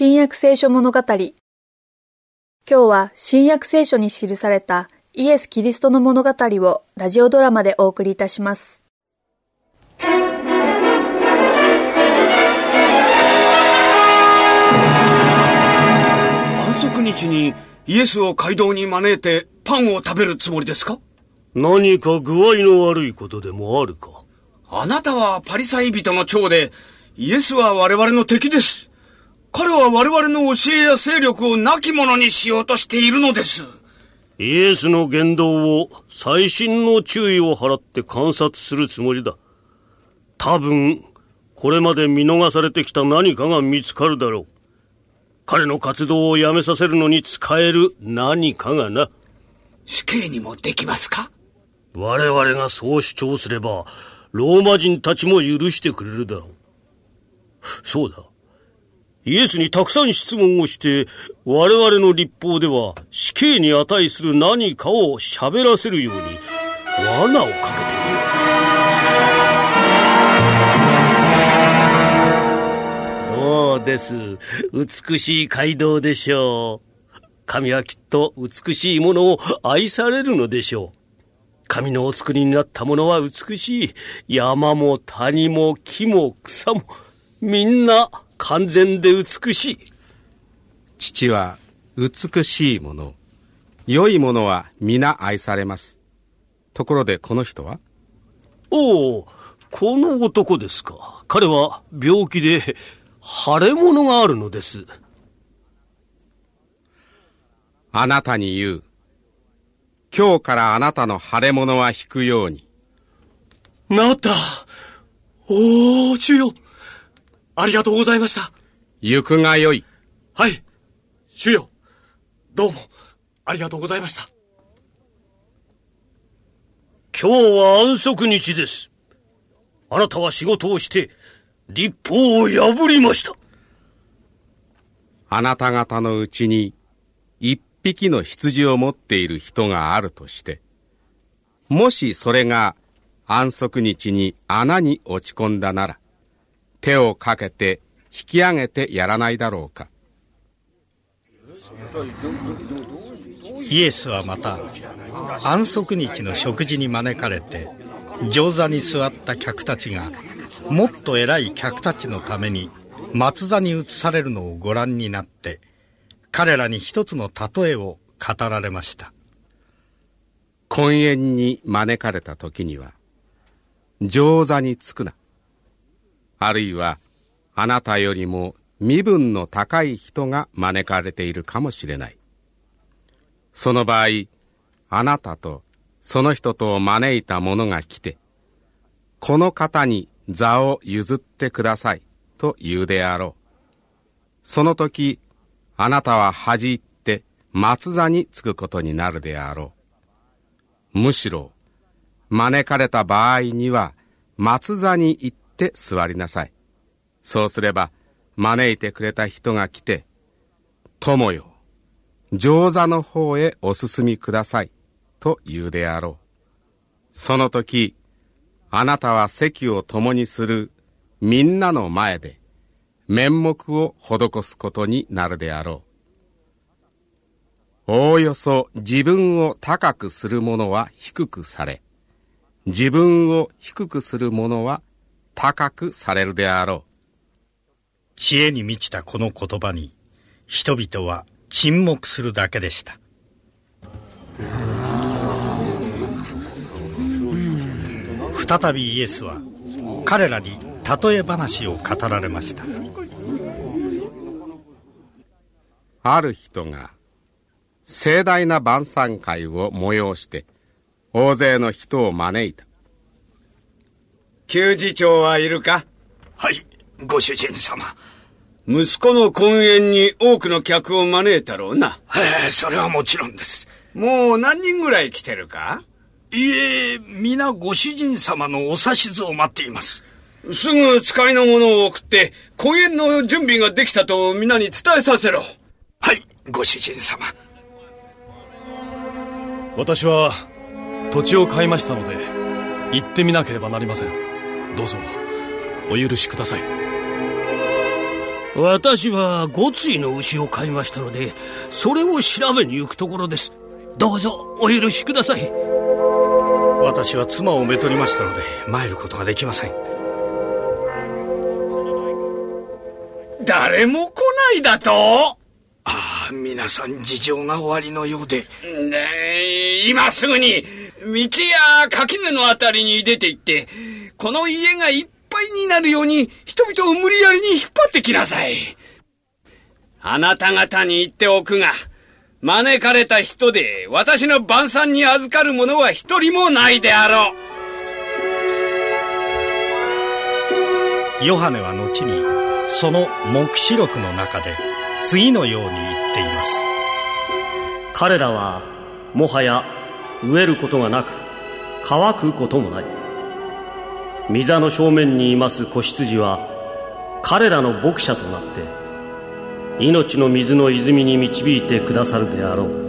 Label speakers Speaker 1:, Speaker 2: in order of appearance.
Speaker 1: 新約聖書物語。今日は新約聖書に記されたイエス・キリストの物語をラジオドラマでお送りいたします。
Speaker 2: 安息日にイエスを街道に招いてパンを食べるつもりですか？
Speaker 3: 何か具合の悪いことでもあるか？
Speaker 2: あなたはパリサイ人の長で、イエスは我々の敵です。彼は我々の教えや勢力を亡き者にしようとしているのです。
Speaker 3: イエスの言動を細心の注意を払って観察するつもりだ。多分、これまで見逃されてきた何かが見つかるだろう。彼の活動をやめさせるのに使える何かがな。
Speaker 2: 死刑にもできますか？
Speaker 3: 我々がそう主張すれば、ローマ人たちも許してくれるだろう。そうだ。イエスにたくさん質問をして、我々の立法では死刑に値する何かを喋らせるように罠をかけてみよう。どうです？美しい街道でしょう。神はきっと美しいものを愛されるのでしょう。神のお作りになったものは美しい。山も谷も木も草も、みんな完全で美しい。
Speaker 4: 父は美しいもの、良いものは皆愛されます。ところでこの人は？
Speaker 3: おお、この男ですか。彼は病気で腫れ物があるのです。
Speaker 4: あなたに言う。今日からあなたの腫れ物は引くように。
Speaker 2: 治ったおー、主よありがとうございました。
Speaker 4: 行くがよい。
Speaker 2: はい、主よどうも、ありがとうございました。
Speaker 3: 今日は安息日です。あなたは仕事をして、立法を破りました。
Speaker 4: あなた方のうちに、一匹の羊を持っている人があるとして、もしそれが安息日に穴に落ち込んだなら、手をかけて引き上げてやらないだろうか。
Speaker 5: イエスはまた安息日の食事に招かれて上座に座った客たちがもっと偉い客たちのために松座に移されるのをご覧になって彼らに一つの例えを語られました
Speaker 4: 婚宴に招かれた時には上座につくなあるいはあなたよりも身分の高い人が招かれているかもしれないその場合あなたとその人とを招いた者が来てこの方に座を譲ってくださいと言うであろうその時あなたは恥じって松座につくことになるであろう。むしろ、招かれた場合には松座に行って座りなさい。そうすれば、招いてくれた人が来て、友よ、上座の方へお進みください、と言うであろう。その時、あなたは席を共にするみんなの前で、面目を施すことになるであろう。おおよそ自分を高くする者は低くされ、自分を低くする者は高くされるであろう。
Speaker 5: 知恵に満ちたこの言葉に、人々は沈黙するだけでした。再びイエスは彼らに例え話を語られました
Speaker 4: ある人が盛大な晩餐会を催して大勢の人を招いた
Speaker 2: 給事長はいるか？
Speaker 3: はいご主人様
Speaker 2: 息子の婚宴に多くの客を招いたろうな
Speaker 3: ええそれはもちろんです
Speaker 2: もう何人ぐらい来てるか？
Speaker 3: いえ皆ご主人様のお指図を待っています
Speaker 2: すぐ使いの者を送って、婚宴の準備ができたと皆に伝えさせろ。
Speaker 3: はい、ご主人様。
Speaker 6: 私は土地を買いましたので、行ってみなければなりません。どうぞ、お許しください。
Speaker 3: 私は五対の牛を買いましたのでそれを調べに行くところです。どうぞお許しください。
Speaker 5: 私は妻をめとりましたので参ることができません。
Speaker 2: 誰も来ないだと？
Speaker 5: ああ皆さん事情が終わりのようで。
Speaker 2: ね今すぐに道や垣根のあたりに出て行ってこの家がいっぱいになるように人々を無理やりに引っ張ってきなさい。あなた方に言っておくが招かれた人で私の晩餐に預かる者は一人もないであろ
Speaker 5: う。ヨハネは後にその黙示録の中で次のように言っています。
Speaker 3: 彼らはもはや飢えることがなく乾くこともない。御座の正面にいます子羊は彼らの牧者となって命の水の泉に導いてくださるであろう。